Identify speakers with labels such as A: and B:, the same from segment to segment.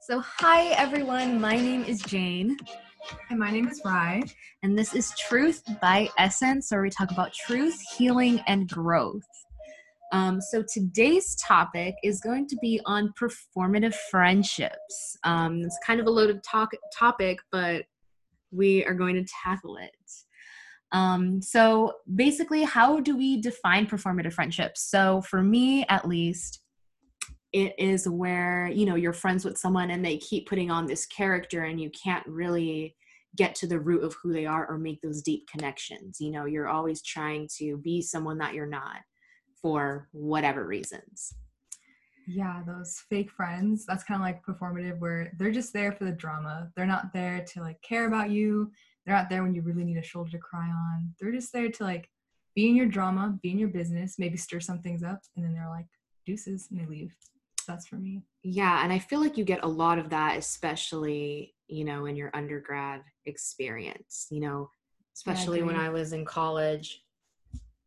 A: So, hi everyone, my name is Jane.
B: And my name is Rye.
A: And this is Truth by Essence, where we talk about truth, healing, and growth. Um, so, today's topic is going to be on performative friendships. Um, it's kind of a loaded talk- topic, but we are going to tackle it. Um, so, basically, how do we define performative friendships? So, for me at least, it is where you know you're friends with someone and they keep putting on this character and you can't really get to the root of who they are or make those deep connections. You know you're always trying to be someone that you're not for whatever reasons.
B: Yeah those fake friends that's kind of like performative where they're just there for the drama. They're not there to like care about you they're not there when you really need a shoulder to cry on they're just there to like be in your drama be in your business maybe stir some things up and then they're like deuces and they leave that's for me.
A: Yeah, and I feel like you get a lot of that, especially you know in your undergrad experience. You know, especially yeah, when I was in college.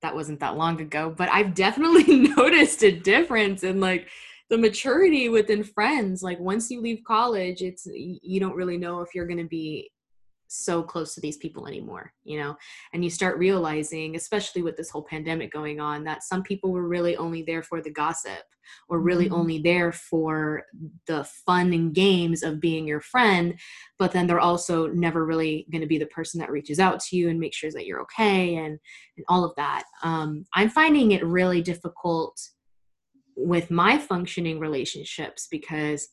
A: That wasn't that long ago, but I've definitely noticed a difference in like the maturity within friends. Like once you leave college, it's you don't really know if you're going to be so close to these people anymore, you know? And you start realizing, especially with this whole pandemic going on, that some people were really only there for the gossip or really mm-hmm. only there for the fun and games of being your friend, but then they're also never really going to be the person that reaches out to you and makes sure that you're okay and, and all of that. Um, I'm finding it really difficult with my functioning relationships because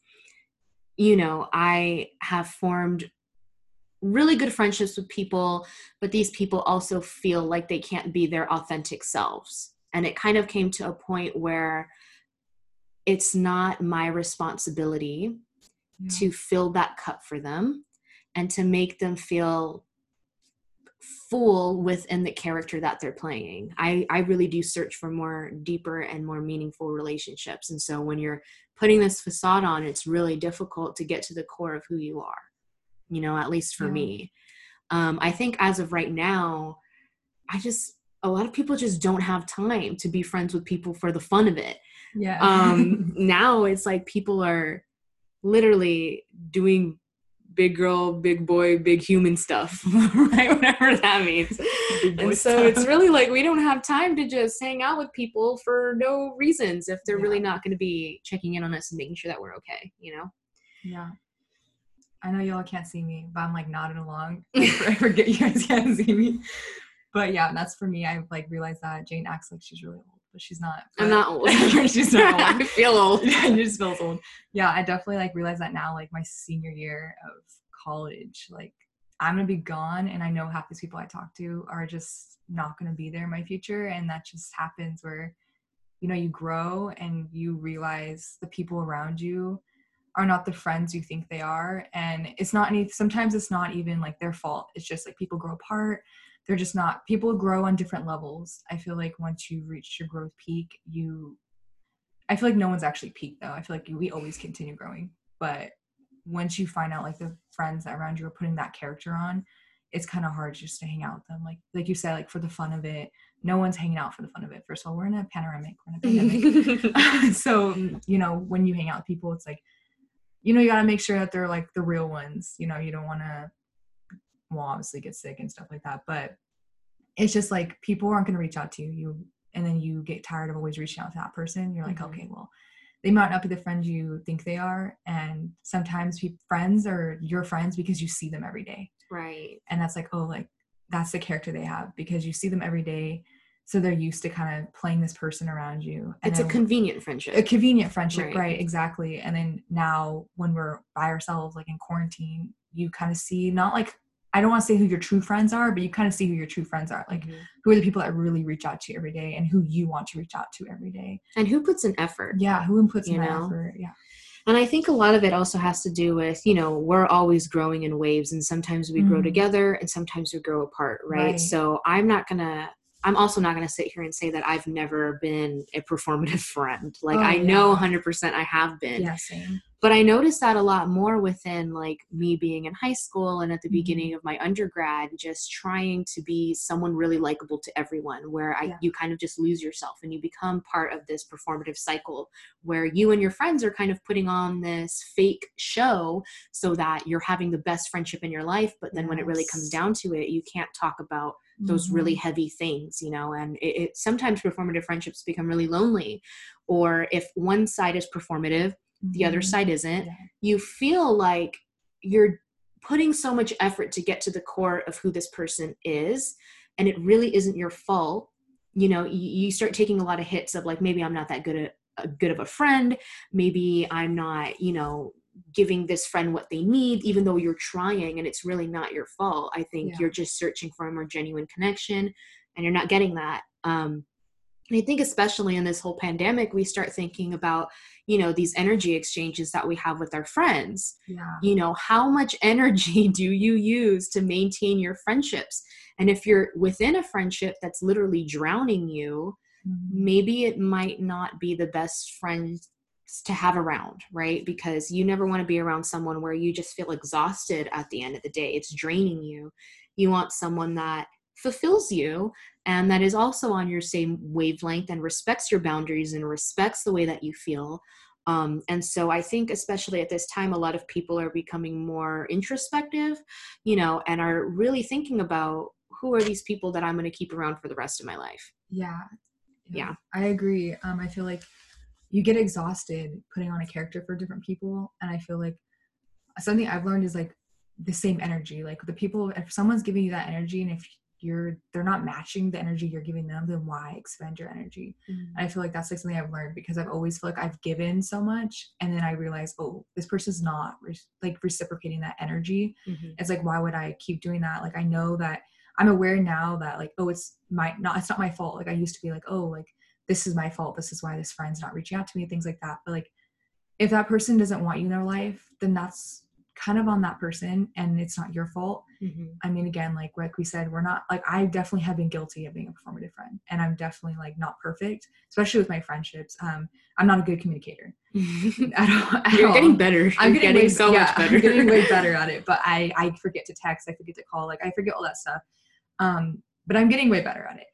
A: you know, I have formed really good friendships with people, but these people also feel like they can't be their authentic selves. And it kind of came to a point where it's not my responsibility yeah. to fill that cup for them and to make them feel full within the character that they're playing. I, I really do search for more deeper and more meaningful relationships. And so when you're putting this facade on, it's really difficult to get to the core of who you are you know, at least for yeah. me. Um, I think as of right now, I just, a lot of people just don't have time to be friends with people for the fun of it.
B: Yeah.
A: um, now it's like people are literally doing big girl, big boy, big human stuff, right? Whatever that means. And so stuff. it's really like we don't have time to just hang out with people for no reasons if they're yeah. really not going to be checking in on us and making sure that we're okay, you know?
B: Yeah. I know y'all can't see me, but I'm like nodding along. I forget you guys can't see me. But yeah, that's for me. I like realized that Jane acts like she's really old, but she's not.
A: But I'm not old.
B: she's not old.
A: I feel old.
B: Yeah, you just feel old. Yeah, I definitely like realize that now, like my senior year of college, like I'm gonna be gone, and I know half these people I talk to are just not gonna be there in my future, and that just happens where, you know, you grow and you realize the people around you are not the friends you think they are. And it's not any sometimes it's not even like their fault. It's just like people grow apart. They're just not people grow on different levels. I feel like once you reach your growth peak you i feel like no one's actually peaked though. I feel like we always continue growing. But once you find out like the friends that around you are putting that character on it's kind of hard just to hang out with them. Like like you said like for the fun of it no one's hanging out for the fun of it. First of all we're in a panoramic we're in a pandemic. So you know when you hang out with people it's like you know you got to make sure that they're like the real ones you know you don't want to well obviously get sick and stuff like that but it's just like people aren't going to reach out to you you and then you get tired of always reaching out to that person you're like mm-hmm. okay well they might not be the friends you think they are and sometimes friends are your friends because you see them every day
A: right
B: and that's like oh like that's the character they have because you see them every day so they're used to kind of playing this person around you
A: and it's a convenient friendship
B: a convenient friendship right. right exactly and then now when we're by ourselves like in quarantine you kind of see not like I don't want to say who your true friends are, but you kind of see who your true friends are. Like, mm-hmm. who are the people that really reach out to you every day and who you want to reach out to every day.
A: And who puts an effort.
B: Yeah, who puts an effort. Yeah.
A: And I think a lot of it also has to do with, you know, we're always growing in waves and sometimes we mm-hmm. grow together and sometimes we grow apart, right? right? So I'm not going to I'm also not going to sit here and say that I've never been a performative friend. Like
B: Oh,
A: I
B: yeah.
A: know 100% I have been.
B: Yeah, same.
A: But I noticed that a lot more within like me being in high school and at the
B: Mhm.
A: beginning of my undergrad just trying to be someone really likable to everyone where I
B: Yeah.
A: you kind of just lose yourself and you become part of this performative cycle where you and your friends are kind of putting on this fake show so that you're having the best friendship in your life but then when it really comes down to it you can't talk about those really
B: Mhm.
A: heavy things you know and it, it sometimes performative friendships become really lonely or if one side is performative the other
B: Mhm.
A: side isn't
B: Yeah.
A: you feel like you're putting so much effort to get to the core of who this person is and it really isn't your fault you know you, you start taking a lot of hits of like maybe i'm not that good at a good of a friend maybe i'm not you know giving this friend what they need even though you're trying and it's really not your fault i think
B: Yeah.
A: you're just searching for a more genuine connection and you're not getting that um and i think especially in this whole pandemic we start thinking about you know these energy exchanges that we have with our friends
B: Yeah.
A: you know how much energy do you use to maintain your friendships and if you're within a friendship that's literally drowning you
B: Mhm.
A: maybe it might not be the best friends to have around right because you never want to be around someone where you just feel exhausted at the end of the day it's draining you you want someone that fulfills you and that is also on your same wavelength and respects your boundaries and respects the way that you feel um, and so i think especially at this time a lot of people are becoming more introspective you know and are really thinking about who are these people that i'm going to keep around for the rest of my life
B: Yeah.
A: Yeah.
B: I agree. Um, I feel like you get exhausted putting on a character for different people. And I feel like something I've learned is like the same energy. Like the people, if someone's giving you that energy and if you're they're not matching the energy you're giving them, then why expend your energy? And I feel like that's like something I've learned because I've always felt like I've given so much and then I realize, oh, this person's not re- like reciprocating that energy
A: Mhm.
B: it's like why would i keep doing that like i know that i'm aware now that like oh it's my not it's not my fault like i used to be like oh like this is my fault this is why this friend's not reaching out to me things like that but like if that person doesn't want you in their life then that's kind of on that person and it's not your fault
A: Mhm.
B: i mean again like like we said we're not like i definitely have been guilty of being a performative friend and i'm definitely like not perfect especially with my friendships um i'm not a good communicator at all, at
A: You're
B: all.
A: getting better.
B: I'm getting,
A: getting
B: way,
A: so
B: yeah,
A: much better.
B: I'm getting way better at it, but I I forget to text, I forget to call, like I forget all that stuff. Um, but I'm getting way better at it.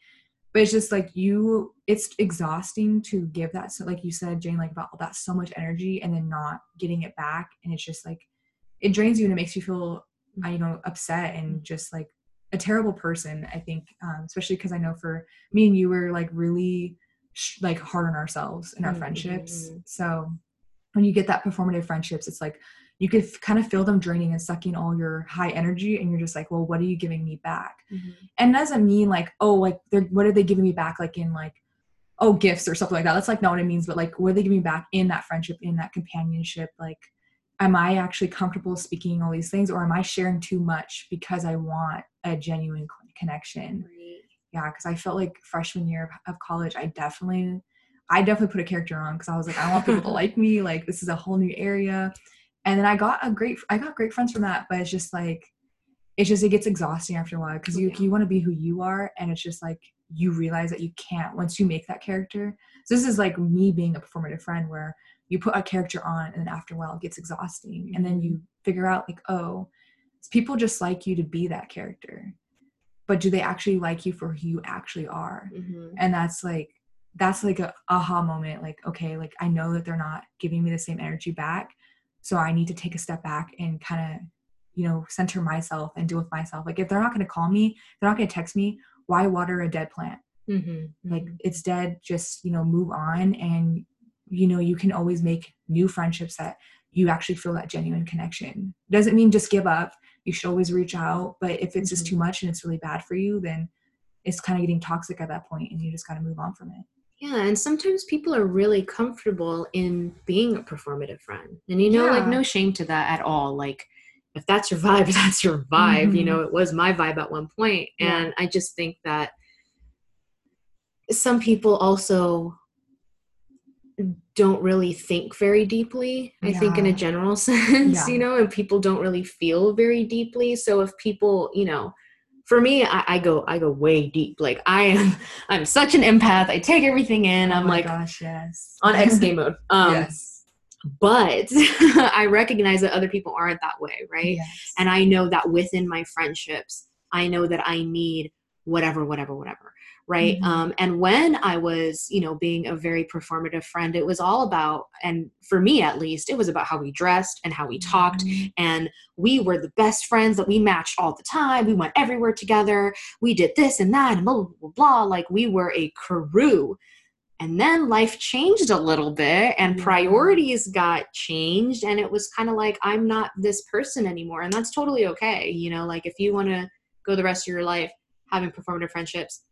B: But it's just like you, it's exhausting to give that. So like you said, Jane, like about all that so much energy and then not getting it back, and it's just like it drains you and it makes you feel, uh, you know, upset and just like a terrible person. I think, um, especially because I know for me and you were like really sh- like hard on ourselves in our
A: Mhm,
B: friendships. So when you get that performative friendships, it's like you could f- kind of feel them draining and sucking all your high energy, and you're just like, well, what are you giving me back?
A: Mhm.
B: And it doesn't mean like, oh, like they're what are they giving me back? Like in like, oh, gifts or something like that. That's like not what it means, but like, what are they giving me back in that friendship, in that companionship? Like, am I actually comfortable speaking all these things, or am I sharing too much because I want a genuine co- connection? yeah because i felt like freshman year of, of college i definitely i definitely put a character on because i was like i want people to like me like this is a whole new area and then i got a great i got great friends from that but it's just like it's just it gets exhausting after a while because you
A: Yeah.
B: you want to be who you are and it's just like you realize that you can't once you make that character so this is like me being a performative friend where you put a character on and then after a while it gets exhausting and then you figure out like oh people just like you to be that character but do they actually like you for who you actually are
A: Mhm.
B: and that's like that's like a aha moment like okay like i know that they're not giving me the same energy back so i need to take a step back and kind of you know center myself and deal with myself like if they're not going to call me they're not going to text me why water a dead plant
A: Mhm.
B: like
A: Mhm.
B: it's dead just you know move on and you know you can always make new friendships that you actually feel that genuine connection doesn't mean just give up you should always reach out but if it's just
A: Mhm.
B: too much and it's really bad for you then it's kind of getting toxic at that point and you just got to move on from it
A: Yeah, and sometimes people are really comfortable in being a performative friend. And you know, like no shame to that at all. Like if that's your vibe, that's your vibe. You
B: Mhm.
A: know, it was my vibe at one point.
B: Yeah.
A: And I just think that some people also don't really think very deeply i think in a general sense
B: Yeah.
A: you know and people don't really feel very deeply so if people you know for me I, I, go i go way deep. Like i am i'm such an empath. I take everything in. I'm
B: oh
A: like
B: gosh yes.
A: on x game mode. Um
B: yes.
A: but i recognize that other people aren't that way right?
B: Yes.
A: and i know that within my friendships i know that i need whatever whatever whatever right?
B: Mhm.
A: um, and when i was you know being a very performative friend it was all about and for me at least it was about how we dressed and how we talked.
B: Mhm.
A: and we were the best friends that we matched all the time. We went everywhere together. We did this and that and blah blah blah, blah. like we were a crew. And then life changed a little bit and
B: priorities
A: got changed. And it was kind of like i'm not this person anymore. And that's totally okay you know? Like if you want to go the rest of your life having performative friendships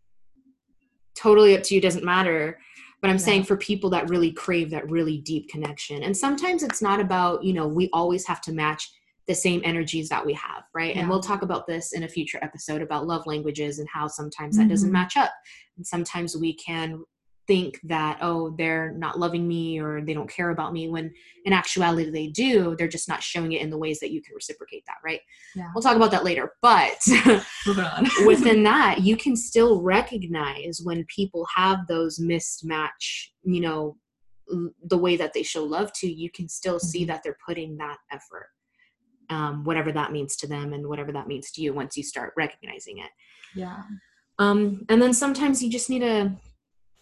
A: totally up to you doesn't matter. But i'm saying for people that really crave that really deep connection. And sometimes it's not about you know we always have to match the same energies that we have right? And we'll talk about this in a future episode about love languages and how sometimes that doesn't
B: Mhm.
A: match up. And sometimes we can think that oh they're not loving me or they don't care about me when in actuality they do they're just not showing it in the ways that you can reciprocate that right
B: Yeah.
A: we'll talk about that later but within that you can still recognize when people have those mismatch you know the way that they show love to you can still see
B: Mhm.
A: that they're putting that effort um, whatever that means to them and whatever that means to you once you start recognizing it
B: yeah.
A: um, and then sometimes you just need to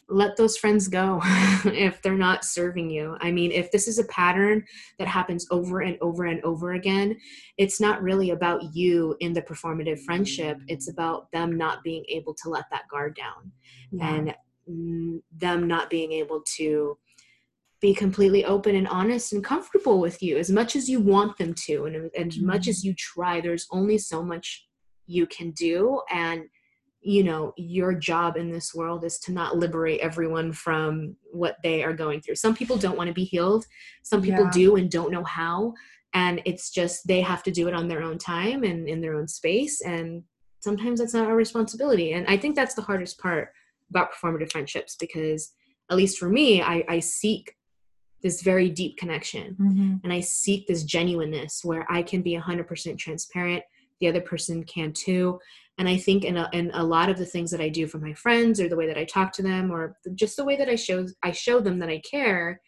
A: let those friends go if they're not serving you. I mean, if this is a pattern that happens over and over and over again, it's not really about you in the performative friendship. It's about them not being able to let that guard down
B: Yeah.
A: and mm, them not being able to be completely open and honest and comfortable with you as much as you want them to and, and as much
B: Mhm.
A: as you try there's only so much you can do and you know your job in this world is to not liberate everyone from what they are going through some people don't want to be healed some people
B: Yeah.
A: do and don't know how and it's just they have to do it on their own time and in their own space and sometimes that's not our responsibility and i think that's the hardest part about performative friendships because at least for me i, I seek this very deep connection
B: Mhm.
A: and I seek this genuineness where I can be 100% transparent. The other person can too. And I think in a, in a lot of the things that I do for my friends or the way that I talk to them or just the way that I show I show them that I care,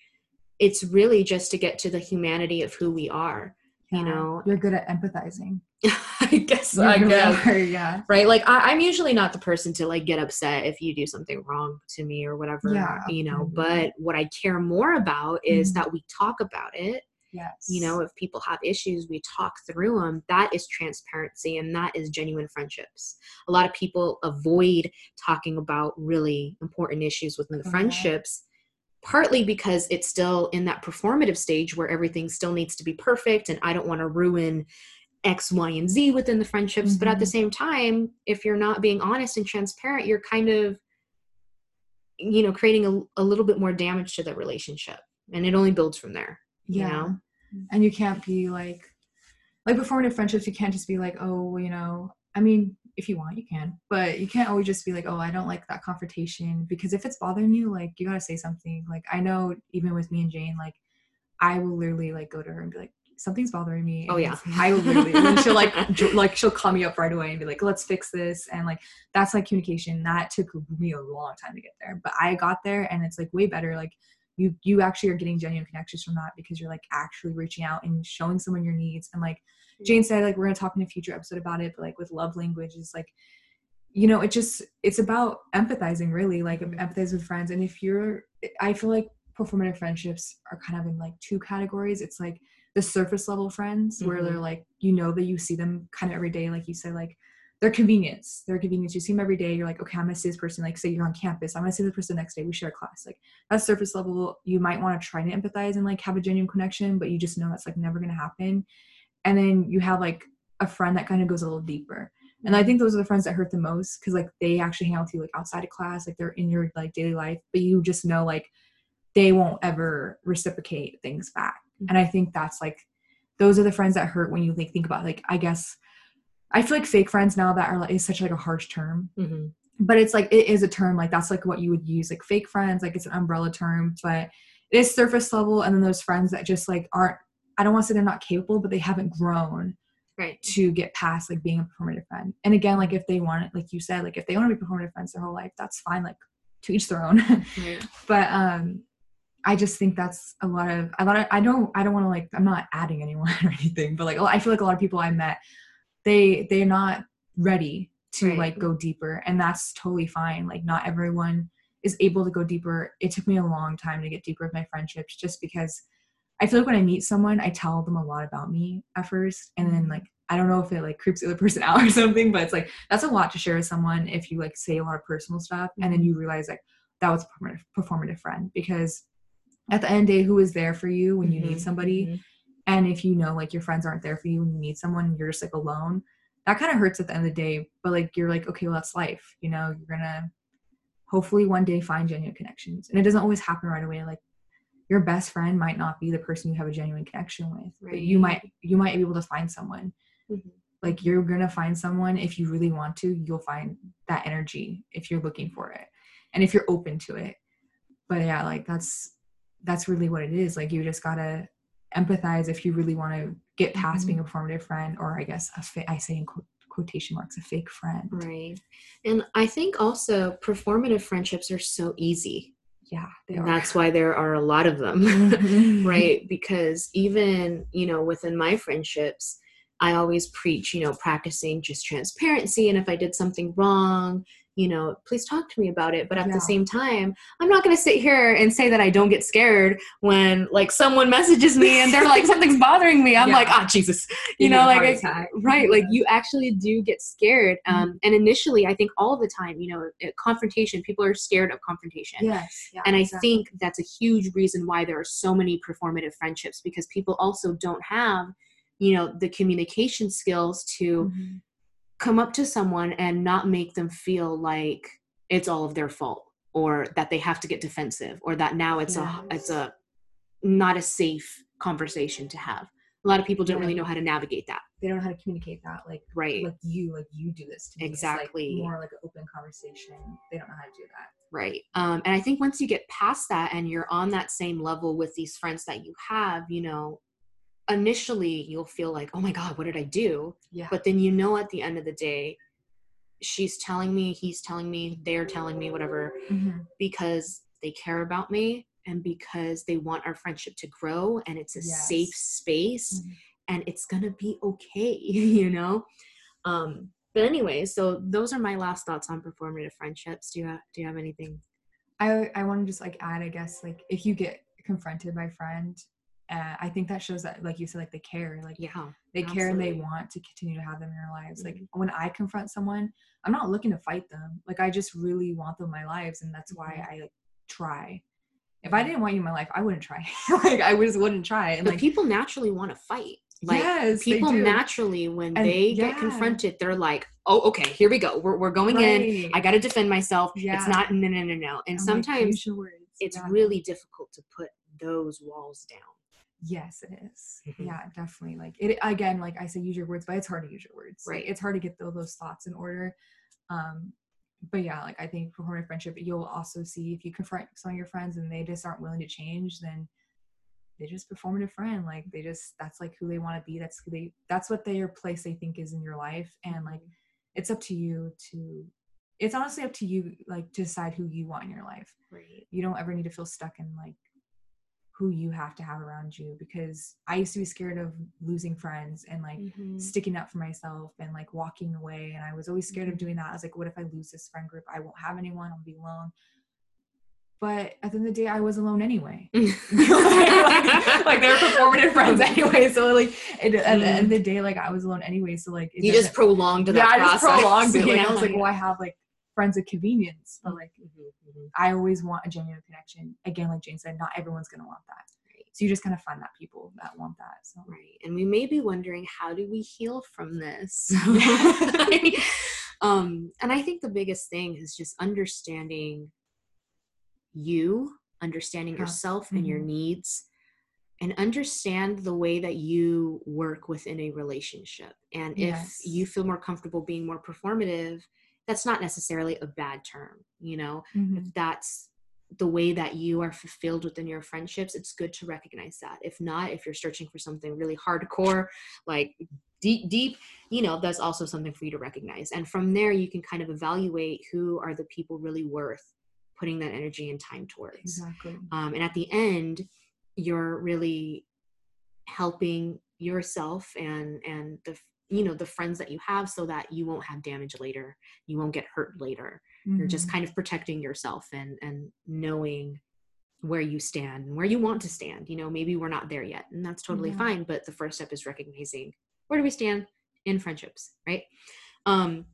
A: it's really just to get to the humanity of who we are. You know,
B: you're good at empathizing.
A: I guess
B: You
A: I guess.
B: are, yeah.
A: Right, like I, I'm usually not the person to like get upset if you do something wrong to me or whatever,
B: Yeah,
A: you know.
B: absolutely.
A: But what I care more about is
B: Mhm.
A: that we talk about it
B: Yes.
A: you know if people have issues we talk through them that is transparency and that is genuine friendships a lot of people avoid talking about really important issues within the
B: Correct.
A: friendships partly because it's still in that performative stage where everything still needs to be perfect and i don't want to ruin x y and z within the friendships but at the
B: Mhm.
A: same time if you're not being honest and transparent you're kind of you know creating a, a little bit more damage to the relationship and it only builds from there you
B: yeah.
A: know
B: and you can't be like like performative friendships you can't just be like oh you know i mean if you want you can but you can't always just be like oh i don't like that confrontation because if it's bothering you like you gotta say something. Like i know even with me and jane like i will literally like go to her and be like something's bothering me
A: Oh, yeah.
B: i will literally and she'll like jo- like she'll call me up right away and be like let's fix this and like that's like communication. That took me a long time to get there but i got there and it's like way better. Like you you actually are getting genuine connections from that because you're like actually reaching out and showing someone your needs. And like jane said like we're gonna talk in a future episode about it but like with love language is like you know it just it's about empathizing really like
A: Mhm.
B: empathize with friends. And if you're i feel like performative friendships are kind of in like two categories. It's like the surface level friends where
A: Mhm.
B: they're like you know that you see them kind of every day. Like you said like their convenience. Their convenience. You see them every day. You're like okay i'm gonna see this person. Like say you're on campus. I'm gonna see this person the next day. We share a class. Like that's surface level you might want to try to empathize and like have a genuine connection but you just know that's like never gonna happen. And then you have like a friend that kind of goes a little deeper. And i think those are the friends that hurt the most because like they actually hang out with you like outside of class like they're in your like daily life but you just know like they won't ever reciprocate things back. And mm-hmm. i think that's like those are the friends that hurt when you like think about like i guess i feel like fake friends now that are like is such like a harsh term.
A: Mhm.
B: but it's like it is a term like that's like what you would use like fake friends like it's an umbrella term. But it is surface level and then those friends that just like aren't i don't want to say they're not capable but they haven't grown
A: right.
B: to get past like being a performative friend. And again like if they want it like you said like if they want to be performative friends their whole life that's fine like to each their own. Right. but um I just think that's a lot of a lot of I don't I don't want to like I'm not adding anyone or anything, but like I feel like a lot of people I met, they they're not ready to right. like go deeper, and that's totally fine. Like not everyone is able to go deeper. It took me a long time to get deeper with my friendships, just because I feel like when I meet someone, I tell them a lot about me at first, and then mm-hmm. like I don't know if it like creeps the other person out or something, but it's like that's a lot to share with someone if you like say a lot of personal stuff, and then mm-hmm. you realize like that was a performative, performative friend because at the end of the day who is there for you when you mm-hmm. need somebody mm-hmm. And if you know like your friends aren't there for you when you need someone you're just like alone that kind of hurts at the end of the day but like you're like okay well that's life you know? You're gonna hopefully one day find genuine connections. And it doesn't always happen right away like your best friend might not be the person you have a genuine connection with right. you might you might be able to find someone. Mm-hmm. like you're gonna find someone if you really want to you'll find that energy if you're looking for it and if you're open to it. But yeah like that's that's really what it is. Like you just gotta empathize if you really want to get past mm-hmm. being a performative friend or i guess a fa- i say in qu- quotation marks a fake friend.
A: Right. And i think also performative friendships are so easy.
B: Yeah
A: that's why there are a lot of them. Mm-hmm. right? Because even you know within my friendships i always preach you know practicing just transparency. And if i did something wrong you know, please talk to me about it. But at yeah. the same time, I'm not going to sit here and say that I don't get scared when like someone messages me and they're like, something's bothering me. I'm yeah. like, ah, oh, Jesus, you, you know, like, I, right. Like you actually do get scared. Mm-hmm. Um, and initially, I think all the time, you know, confrontation, people are scared of confrontation.
B: Yes.
A: Yeah, and I exactly. think that's a huge reason why there are so many performative friendships because people also don't have, you know, the communication skills to, mm-hmm come up to someone and not make them feel like it's all of their fault or that they have to get defensive or that now it's yes. a it's a not a safe conversation to have. A lot of people don't yeah. really know how to navigate that.
B: They don't know how to communicate that like
A: right.
B: like you like you do this to
A: me. exactly
B: like more like an open conversation. They don't know how to do that.
A: Right. Um, and i think once you get past that and you're on that same level with these friends that you have you know initially you'll feel like, oh my God, what did I do?
B: Yeah.
A: But then you know at the end of the day, she's telling me, he's telling me, they're telling me, whatever, mm-hmm. because they care about me and because they want our friendship to grow and it's a yes. safe space mm-hmm. and it's gonna be okay, you know? Um, but anyway, so those are my last thoughts on performative friendships. Do you have do you have anything?
B: I I want to just like add, I guess, like if you get confronted by a friend uh, I think that shows that, like you said, like they care, like
A: yeah,
B: they absolutely. care and they want to continue to have them in their lives. Mm-hmm. Like when I confront someone, I'm not looking to fight them. Like I just really want them in my lives, and that's why mm-hmm. I like try. If I didn't want you in my life, I wouldn't try. like I just wouldn't try. And
A: but
B: like
A: people naturally want to fight. Like
B: yes,
A: people naturally, when and, they yeah. get confronted, they're like, "Oh, okay, here we go. We're we're going right. in. I got to defend myself. Yeah. It's not no no no no." And I'm sometimes like, it's yeah. really difficult to put those walls down
B: Yes, it is. Mm-hmm. Yeah, definitely. Like it again, like I say, use your words, but it's hard to use your words.
A: Right.
B: Like, it's hard to get those, those thoughts in order. Um, but yeah, like I think performative friendship, you'll also see if you confront some of your friends and they just aren't willing to change, then they just performative friend. Like they just that's like who they want to be. That's who they that's what their place they think is in your life. And like mm-hmm. it's up to you to it's honestly up to you like to decide who you want in your life.
A: Right.
B: You don't ever need to feel stuck in like who you have to have around you because I used to be scared of losing friends and like mm-hmm. sticking up for myself and like walking away. And I was always scared mm-hmm. of doing that. I was like, what if I lose this friend group? I won't have anyone, I'll be alone. But at the end of the day, I was alone anyway. like, like, they're performative friends anyway. So like it, at the end of the day, like I was alone anyway. So like
A: you just prolonged that yeah, process. I just prolonged
B: it. Like, I was like, well, I have like friends of convenience, but like mm-hmm, mm-hmm. I always want a genuine connection. Again, like Jane said, not everyone's gonna want that. Right. So you just kind of find that people that want that. So
A: right. And we may be wondering how do we heal from this? um, and I think the biggest thing is just understanding you, understanding yeah. yourself mm-hmm. and your mm-hmm. needs and understand the way that you work within a relationship. And yes. if you feel more comfortable being more performative, that's not necessarily a bad term you know mm-hmm. if that's the way that you are fulfilled within your friendships it's good to recognize that if not if you're searching for something really hardcore like deep deep you know that's also something for you to recognize and from there you can kind of evaluate who are the people really worth putting that energy and time towards
B: Exactly.
A: um, and at the end you're really helping yourself and and the you know the friends that you have so that you won't have damage later you won't get hurt later you're just
B: Mhm.
A: kind of protecting yourself and and knowing where you stand and where you want to stand you know maybe we're not there yet and that's totally
B: Yeah.
A: fine but the first step is recognizing where do we stand in friendships right um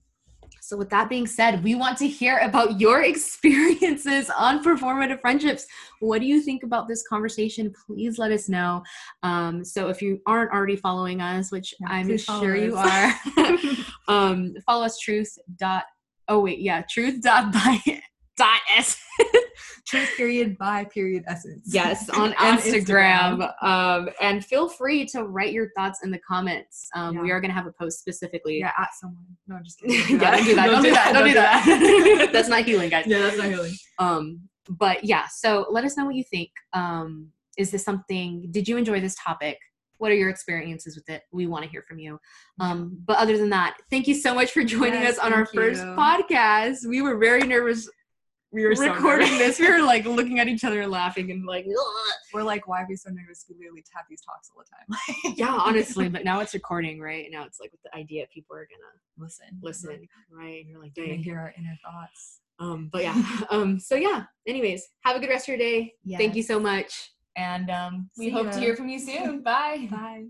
A: so with that being said we want to hear about your experiences on performative friendships. What do you think about this conversation? Please let us know. Um, so if you aren't already following us which
B: Yeah,
A: i'm sure you are um follow us truth dot oh wait yeah truth dot by dot s
B: Truth period by period essence.
A: yes on,
B: On
A: instagram, um and feel free to write your thoughts in the comments. Um we are going to have a post specifically.
B: Yeah, at someone. No, I'm just kidding.
A: yeah don't do that. Don't do that. don't do that. that's not healing guys.
B: Yeah, that's not healing.
A: um but yeah so let us know what you think. Um is this something did you enjoy this topic? What are your experiences with it? We want to hear from you. Um but other than that thank you so much for joining
B: Yes,
A: us on our
B: thank
A: first
B: you.
A: podcast. We were very nervous
B: We were
A: recording
B: nervous.
A: this we were like looking at each other laughing and like.
B: We're like, why are we so nervous? We literally have these talks all the time.
A: yeah honestly but now it's recording right now it's like with the idea people are gonna
B: listen,
A: listen right And you're like dang
B: hear our inner thoughts.
A: um but yeah um so yeah anyways have a good rest of your day thank you so much and um we
B: See
A: hope to hear from you soon bye
B: Bye.